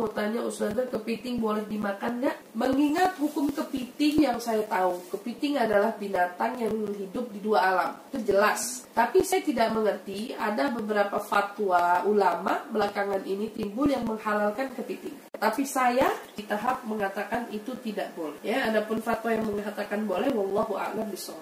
mau tanya Ustazah kepiting boleh dimakan nggak? Mengingat hukum kepiting yang saya tahu, kepiting adalah binatang yang hidup di dua alam, itu jelas. Tapi saya tidak mengerti ada beberapa fatwa ulama belakangan ini timbul yang menghalalkan kepiting. Tapi saya di tahap mengatakan itu tidak boleh. Ya, adapun fatwa yang mengatakan boleh, wallahu a'lam bishawab.